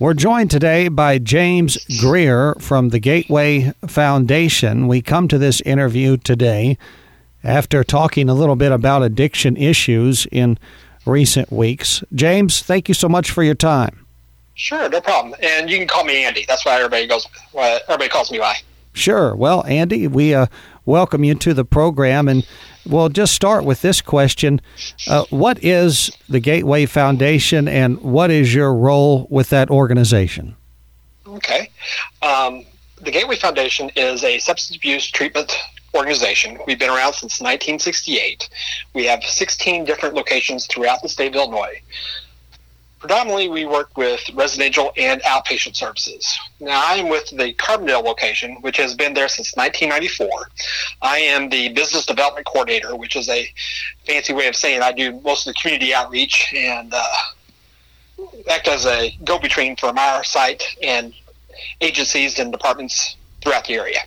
We're joined today by James Greer from the Gateway Foundation. We come to this interview today after talking a little bit about addiction issues in recent weeks. James, thank you so much for your time. Sure, no problem. And you can call me Andy. That's why everybody goes. Why everybody calls me by. Sure. Well, Andy, we uh, welcome you to the program, and we'll just start with this question: uh, What is the Gateway Foundation, and what is your role with that organization? Okay. Um, the Gateway Foundation is a substance abuse treatment organization. We've been around since 1968. We have 16 different locations throughout the state of Illinois. Predominantly, we work with residential and outpatient services. Now, I am with the Carbondale location, which has been there since 1994. I am the business development coordinator, which is a fancy way of saying I do most of the community outreach and uh, act as a go between from our site and agencies and departments throughout the area.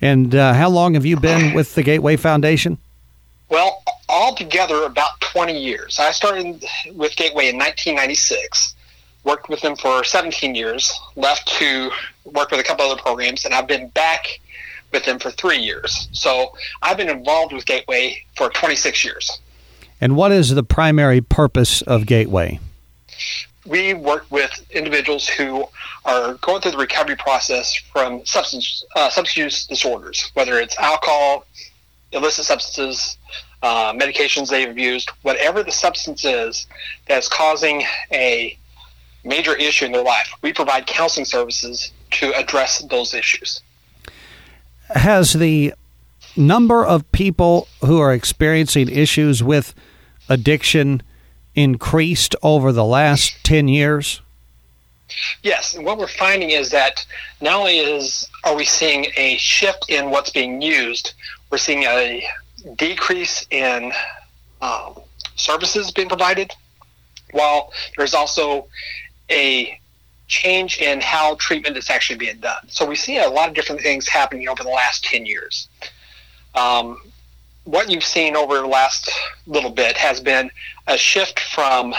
And uh, how long have you been with the Gateway Foundation? Well, altogether about 20 years. I started with Gateway in 1996, worked with them for 17 years, left to work with a couple other programs, and I've been back with them for three years. So I've been involved with Gateway for 26 years. And what is the primary purpose of Gateway? We work with individuals who are going through the recovery process from substance uh, substance use disorders, whether it's alcohol, illicit substances, uh, medications they've used, whatever the substance is that's causing a major issue in their life, we provide counseling services to address those issues. Has the number of people who are experiencing issues with addiction increased over the last 10 years? Yes, and what we're finding is that not only is are we seeing a shift in what's being used, we're seeing a decrease in um, services being provided, while there's also a change in how treatment is actually being done. So we see a lot of different things happening over the last 10 years. Um, what you've seen over the last little bit has been a shift from,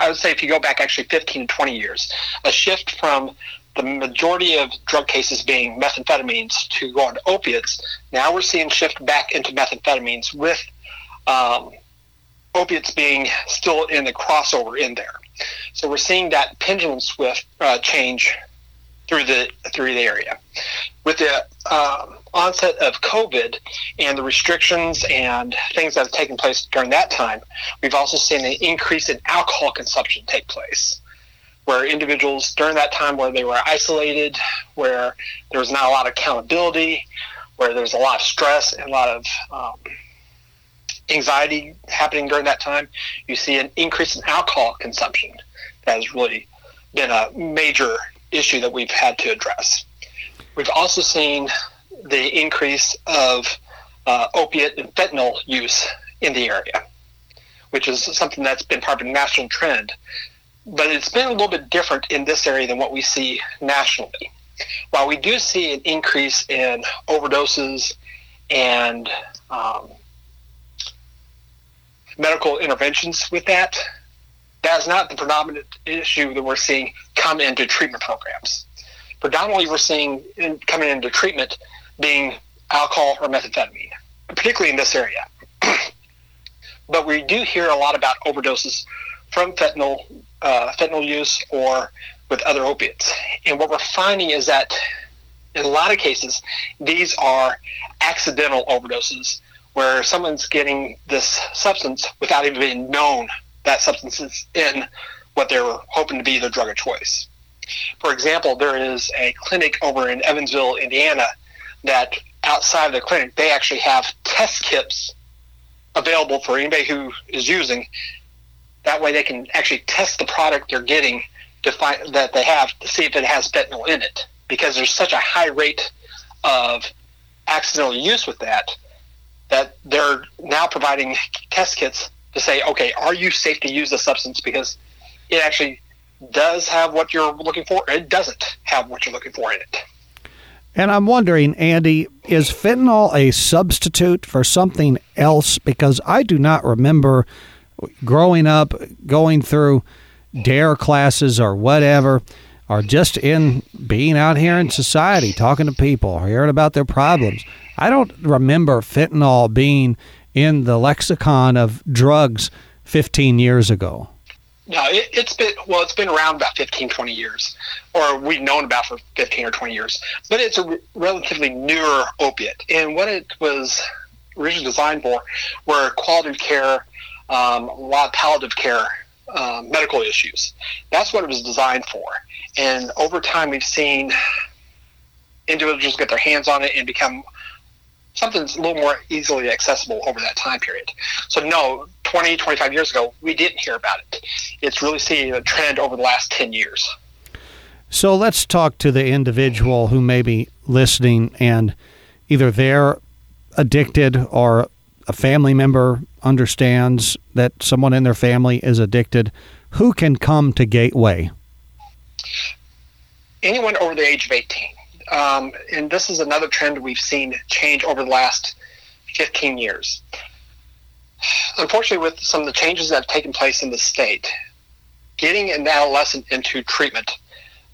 I would say, if you go back actually 15 to 20 years, a shift from the majority of drug cases being methamphetamines to going to opiates. Now we're seeing shift back into methamphetamines with um, opiates being still in the crossover in there. So we're seeing that pendulum swift uh, change through the through the area. With the uh, onset of COVID and the restrictions and things that have taken place during that time, we've also seen an increase in alcohol consumption take place where individuals during that time where they were isolated, where there was not a lot of accountability, where there was a lot of stress and a lot of um, anxiety happening during that time, you see an increase in alcohol consumption. That has really been a major issue that we've had to address. We've also seen the increase of uh, opiate and fentanyl use in the area, which is something that's been part of a national trend but it's been a little bit different in this area than what we see nationally. While we do see an increase in overdoses and um, medical interventions with that, that is not the predominant issue that we're seeing come into treatment programs. Predominantly, we're seeing in, coming into treatment being alcohol or methamphetamine, particularly in this area. but we do hear a lot about overdoses from fentanyl uh, fentanyl use or with other opiates. And what we're finding is that in a lot of cases, these are accidental overdoses where someone's getting this substance without even being known that substance is in what they're hoping to be their drug of choice. For example, there is a clinic over in Evansville, Indiana, that outside of the clinic, they actually have test kits available for anybody who is using that way, they can actually test the product they're getting to find that they have to see if it has fentanyl in it. Because there's such a high rate of accidental use with that that they're now providing test kits to say, okay, are you safe to use the substance? Because it actually does have what you're looking for, or it doesn't have what you're looking for in it. And I'm wondering, Andy, is fentanyl a substitute for something else? Because I do not remember growing up, going through D.A.R.E. classes or whatever or just in being out here in society talking to people hearing about their problems i don't remember fentanyl being in the lexicon of drugs 15 years ago no, it, has been well. It's been around about 15, 20 years, or we've known about for 15 or 20 years. But it's a relatively newer opiate, and what it was originally designed for were quality care, um, a lot of palliative care, um, medical issues. That's what it was designed for. And over time, we've seen individuals get their hands on it and become something that's a little more easily accessible over that time period. So no, 20, 25 years ago, we didn't hear about it. It's really seen a trend over the last 10 years. So let's talk to the individual who may be listening and either they're addicted or a family member understands that someone in their family is addicted. Who can come to Gateway? Anyone over the age of 18 um, and this is another trend we've seen change over the last 15 years. Unfortunately, with some of the changes that have taken place in the state, getting an adolescent into treatment,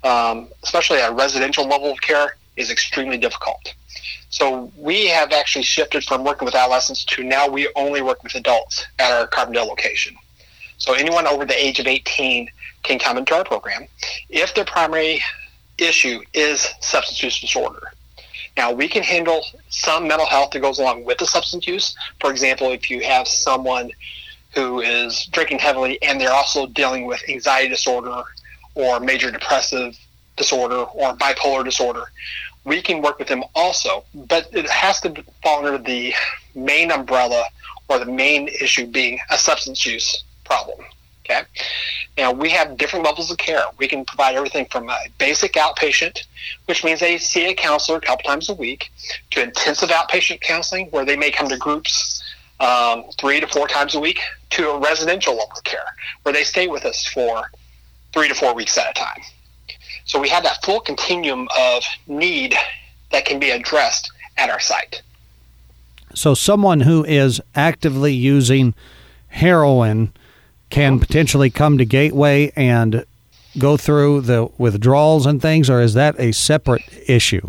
um, especially at a residential level of care, is extremely difficult. So we have actually shifted from working with adolescents to now we only work with adults at our Carbondale location. So anyone over the age of 18 can come into our program. If their primary issue is substance use disorder. Now, we can handle some mental health that goes along with the substance use. For example, if you have someone who is drinking heavily and they're also dealing with anxiety disorder or major depressive disorder or bipolar disorder, we can work with them also. But it has to fall under the main umbrella or the main issue being a substance use problem. Okay. Now we have different levels of care. We can provide everything from a basic outpatient, which means they see a counselor a couple times a week, to intensive outpatient counseling, where they may come to groups um, three to four times a week, to a residential level of care, where they stay with us for three to four weeks at a time. So we have that full continuum of need that can be addressed at our site. So someone who is actively using heroin can potentially come to Gateway and go through the withdrawals and things, or is that a separate issue?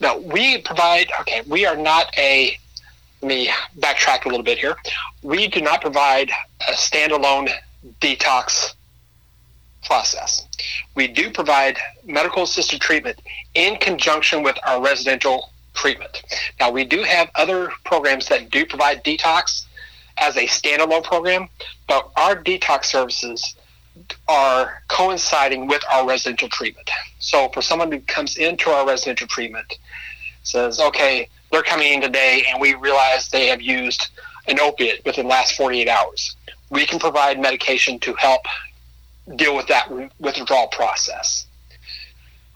No, we provide, okay, we are not a, let me backtrack a little bit here. We do not provide a standalone detox process. We do provide medical assisted treatment in conjunction with our residential treatment. Now, we do have other programs that do provide detox, as a standalone program, but our detox services are coinciding with our residential treatment. So for someone who comes into our residential treatment, says, okay, they're coming in today and we realize they have used an opiate within the last 48 hours. We can provide medication to help deal with that withdrawal process.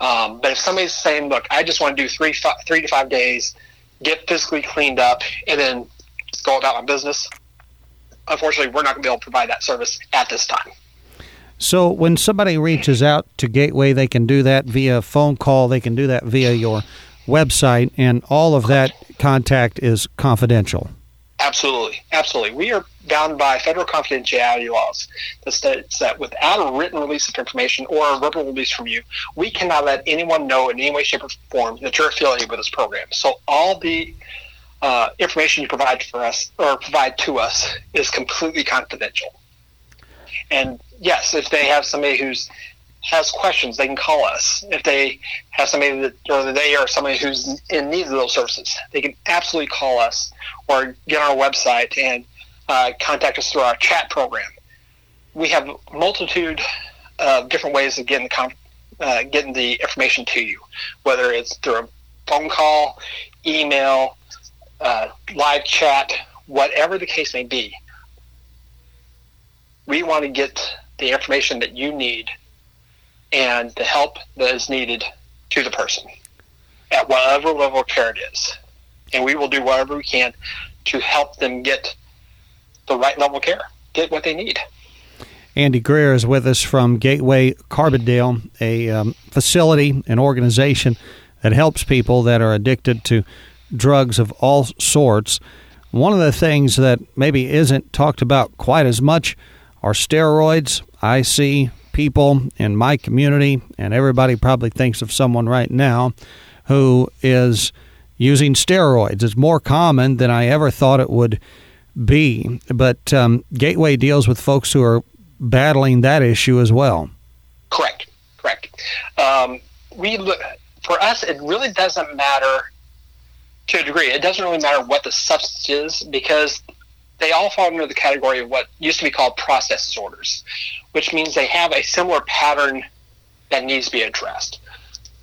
Um, but if somebody's saying, look, I just want to do three, five, three to five days, get physically cleaned up, and then go about my business, unfortunately, we're not going to be able to provide that service at this time. So, when somebody reaches out to Gateway, they can do that via phone call, they can do that via your website, and all of that contact is confidential. Absolutely. Absolutely. We are bound by federal confidentiality laws that states that without a written release of information or a verbal release from you, we cannot let anyone know in any way, shape, or form that you're affiliated with this program. So all the uh, information you provide for us or provide to us is completely confidential. And yes, if they have somebody who's has questions, they can call us. If they have somebody that, or they are somebody who's in need of those services, they can absolutely call us or get on our website and uh, contact us through our chat program. We have a multitude of different ways of getting the uh, getting the information to you, whether it's through a phone call, email, uh, live chat, whatever the case may be. We want to get the information that you need and the help that is needed to the person at whatever level of care it is. And we will do whatever we can to help them get the right level of care, get what they need. Andy Greer is with us from Gateway Carbondale, a um, facility, an organization that helps people that are addicted to drugs of all sorts. One of the things that maybe isn't talked about quite as much are steroids. I see people in my community, and everybody probably thinks of someone right now who is using steroids. It's more common than I ever thought it would be. But um, Gateway deals with folks who are battling that issue as well. Correct. Correct. Um, we for us. It really doesn't matter to a degree. It doesn't really matter what the substance is because they all fall under the category of what used to be called process disorders, which means they have a similar pattern that needs to be addressed.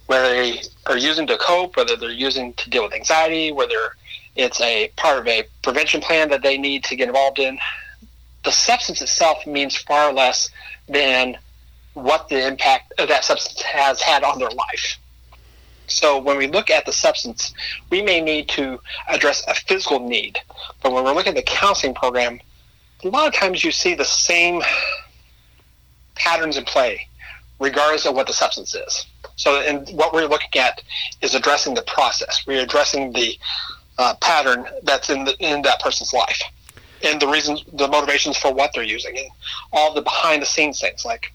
Whether they are using to cope, whether they're using to deal with anxiety, whether it's a part of a prevention plan that they need to get involved in, the substance itself means far less than what the impact of that substance has had on their life. So when we look at the substance, we may need to address a physical need. But when we're looking at the counseling program, a lot of times you see the same patterns in play, regardless of what the substance is. So and what we're looking at is addressing the process. We're addressing the uh, pattern that's in the, in that person's life, and the reasons, the motivations for what they're using, and all the behind the scenes things like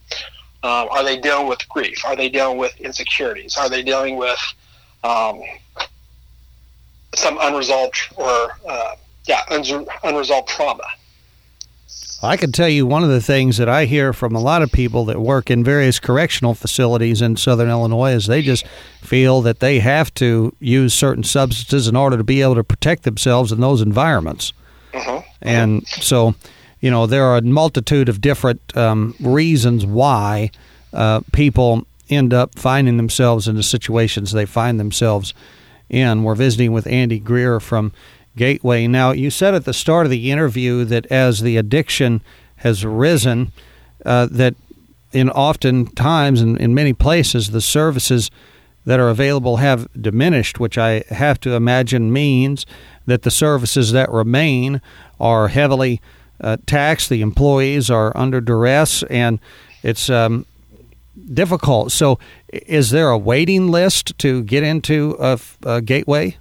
um, are they dealing with grief? Are they dealing with insecurities? Are they dealing with um, some unresolved or uh, yeah un- unresolved trauma? I can tell you one of the things that I hear from a lot of people that work in various correctional facilities in Southern Illinois is they just feel that they have to use certain substances in order to be able to protect themselves in those environments. Uh-huh. And so you know, there are a multitude of different um, reasons why uh, people end up finding themselves in the situations they find themselves in. We're visiting with Andy Greer from Gateway. Now, you said at the start of the interview that as the addiction has risen, uh, that in often times and in many places the services that are available have diminished, which I have to imagine means that the services that remain are heavily uh, taxed. The employees are under duress, and it's um, difficult. So, is there a waiting list to get into a, a gateway?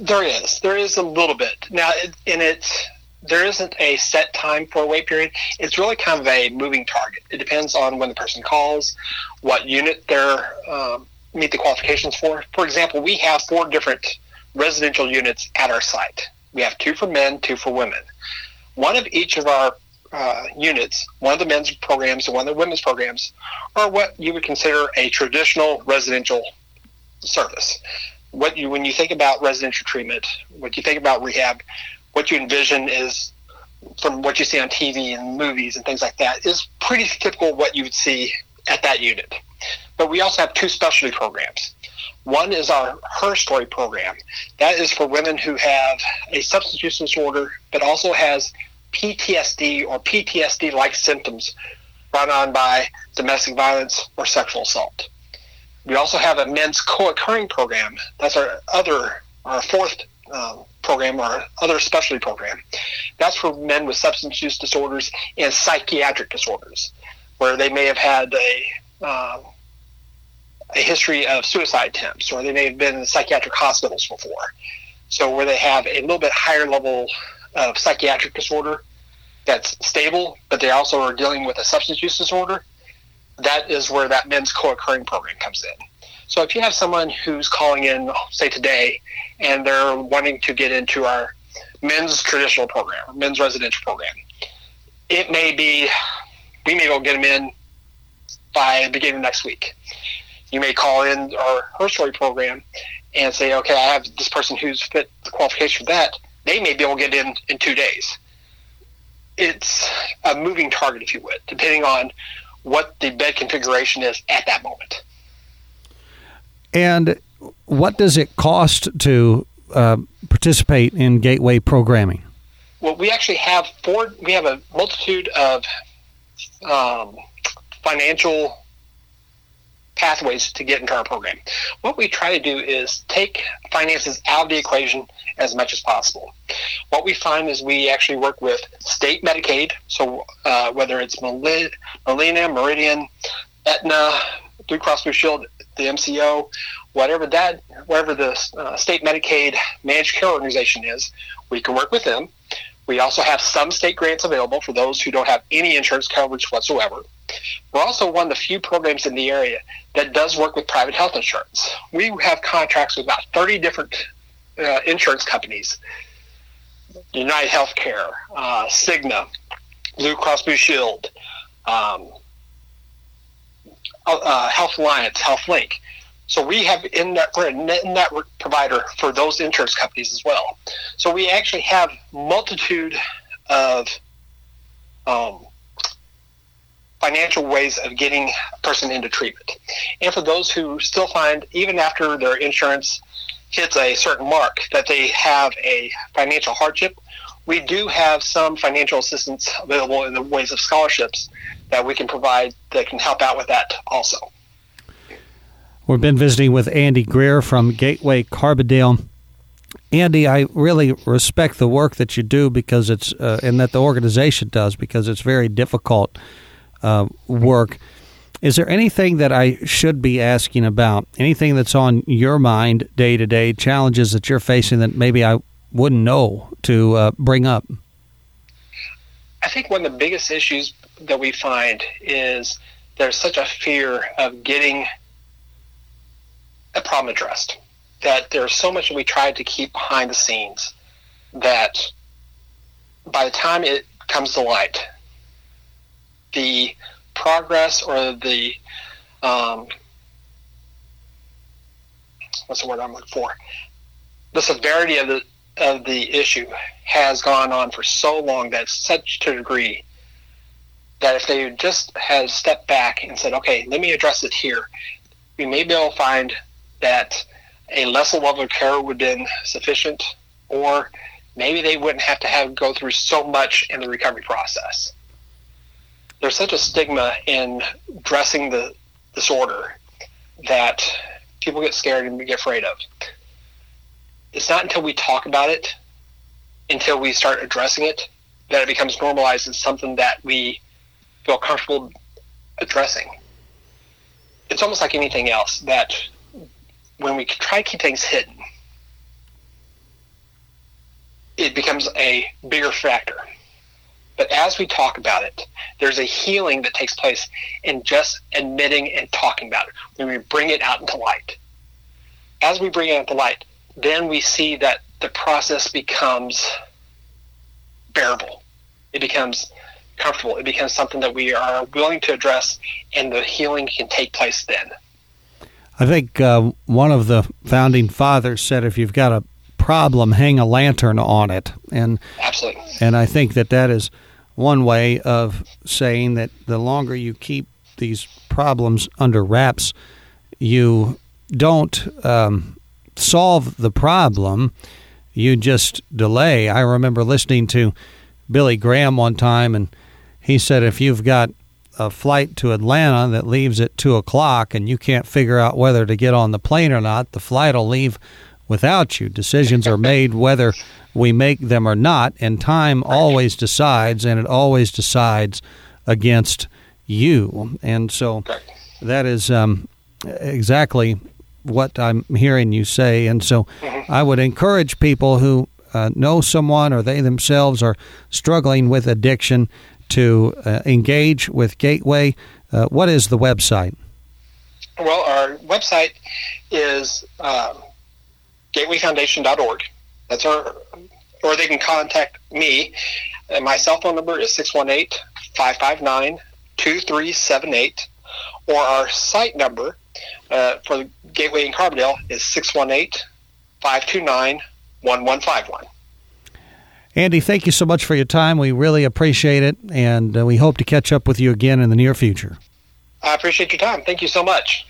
There is. There is a little bit now, and it's there isn't a set time for a wait period. It's really kind of a moving target. It depends on when the person calls, what unit they're um, meet the qualifications for. For example, we have four different residential units at our site. We have two for men, two for women one of each of our uh, units, one of the men's programs and one of the women's programs, are what you would consider a traditional residential service. What you, when you think about residential treatment, what you think about rehab, what you envision is from what you see on TV and movies and things like that is pretty typical what you would see at that unit. But we also have two specialty programs. One is our Her Story program. That is for women who have a substance use disorder, but also has PTSD or PTSD like symptoms brought on by domestic violence or sexual assault. We also have a men's co occurring program. That's our other, our fourth um, program, our other specialty program. That's for men with substance use disorders and psychiatric disorders, where they may have had a, uh, a history of suicide attempts or they may have been in psychiatric hospitals before. So, where they have a little bit higher level of psychiatric disorder that's stable, but they also are dealing with a substance use disorder, that is where that men's co-occurring program comes in. So if you have someone who's calling in, say today, and they're wanting to get into our men's traditional program, men's residential program, it may be we may go get them in by beginning of next week. You may call in our her story program and say, okay, I have this person who's fit the qualification for that they may be able to get in in two days. It's a moving target, if you would, depending on what the bed configuration is at that moment. And what does it cost to uh, participate in Gateway programming? Well, we actually have four. We have a multitude of um, financial pathways to get into our program. What we try to do is take finances out of the equation as much as possible. What we find is we actually work with state Medicaid, so uh, whether it's Molina, Meridian, Aetna, Blue Cross Blue Shield, the MCO, whatever that, whatever the uh, state Medicaid managed care organization is, we can work with them. We also have some state grants available for those who don't have any insurance coverage whatsoever. We're also one of the few programs in the area that does work with private health insurance. We have contracts with about 30 different uh, insurance companies United Healthcare, uh, Cigna, Blue Cross Blue Shield, um, uh, uh Health Alliance, Health Link. So we have in that we're a network provider for those insurance companies as well. So we actually have multitude of um, financial ways of getting a person into treatment. And for those who still find, even after their insurance hits a certain mark, that they have a financial hardship, we do have some financial assistance available in the ways of scholarships that we can provide that can help out with that also. We've been visiting with Andy Greer from Gateway Carbondale. Andy, I really respect the work that you do because it's uh, and that the organization does because it's very difficult uh, work. Is there anything that I should be asking about? Anything that's on your mind day to day, challenges that you're facing that maybe I wouldn't know to uh, bring up? I think one of the biggest issues that we find is there's such a fear of getting a problem addressed. That there's so much that we tried to keep behind the scenes that by the time it comes to light, the progress or the um, what's the word I'm looking for? The severity of the of the issue has gone on for so long that such a degree that if they just had stepped back and said, okay, let me address it here, we may be able to find that a lesser level of care would have been sufficient, or maybe they wouldn't have to have go through so much in the recovery process. There's such a stigma in addressing the disorder that people get scared and get afraid of. It's not until we talk about it, until we start addressing it, that it becomes normalized as something that we feel comfortable addressing. It's almost like anything else that when we try to keep things hidden, it becomes a bigger factor. But as we talk about it, there's a healing that takes place in just admitting and talking about it when we bring it out into light. As we bring it out into light, then we see that the process becomes bearable. It becomes comfortable. It becomes something that we are willing to address, and the healing can take place then. I think uh, one of the founding fathers said, "If you've got a problem, hang a lantern on it." And absolutely. And I think that that is one way of saying that the longer you keep these problems under wraps, you don't um, solve the problem. You just delay. I remember listening to Billy Graham one time, and he said, if you've got a flight to Atlanta that leaves at two o'clock and you can't figure out whether to get on the plane or not, the flight will leave without you. Decisions are made whether we make them or not, and time always decides, and it always decides against you. And so that is um, exactly what I'm hearing you say. And so mm-hmm. I would encourage people who uh, know someone or they themselves are struggling with addiction to uh, engage with Gateway, uh, what is the website? Well, our website is uh, gatewayfoundation.org. That's our, or they can contact me. And my cell phone number is 618 559 2378. Or our site number uh, for Gateway in Carbondale is 618 529 1151. Andy, thank you so much for your time. We really appreciate it, and uh, we hope to catch up with you again in the near future. I appreciate your time. Thank you so much.